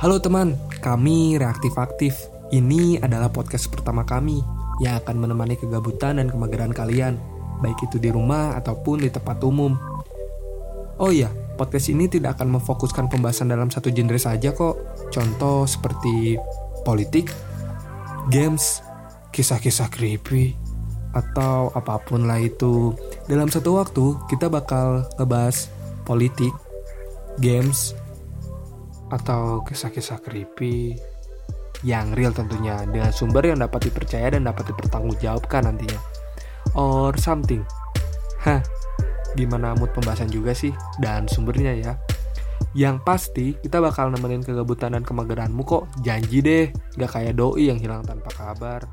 Halo teman, kami Reaktif Aktif. Ini adalah podcast pertama kami yang akan menemani kegabutan dan kemageran kalian, baik itu di rumah ataupun di tempat umum. Oh iya, podcast ini tidak akan memfokuskan pembahasan dalam satu genre saja kok. Contoh seperti politik, games, kisah-kisah creepy, atau apa pun lah itu. Dalam satu waktu, kita bakal ngebahas politik, games, atau kisah-kisah creepy yang real tentunya dengan sumber yang dapat dipercaya dan dapat dipertanggungjawabkan nantinya. Or something. Hah gimana mood pembahasan juga sih dan sumbernya ya. Yang pasti kita bakal nemenin kegabutan dan kemageranmu kok. Janji deh gak kayak doi yang hilang tanpa kabar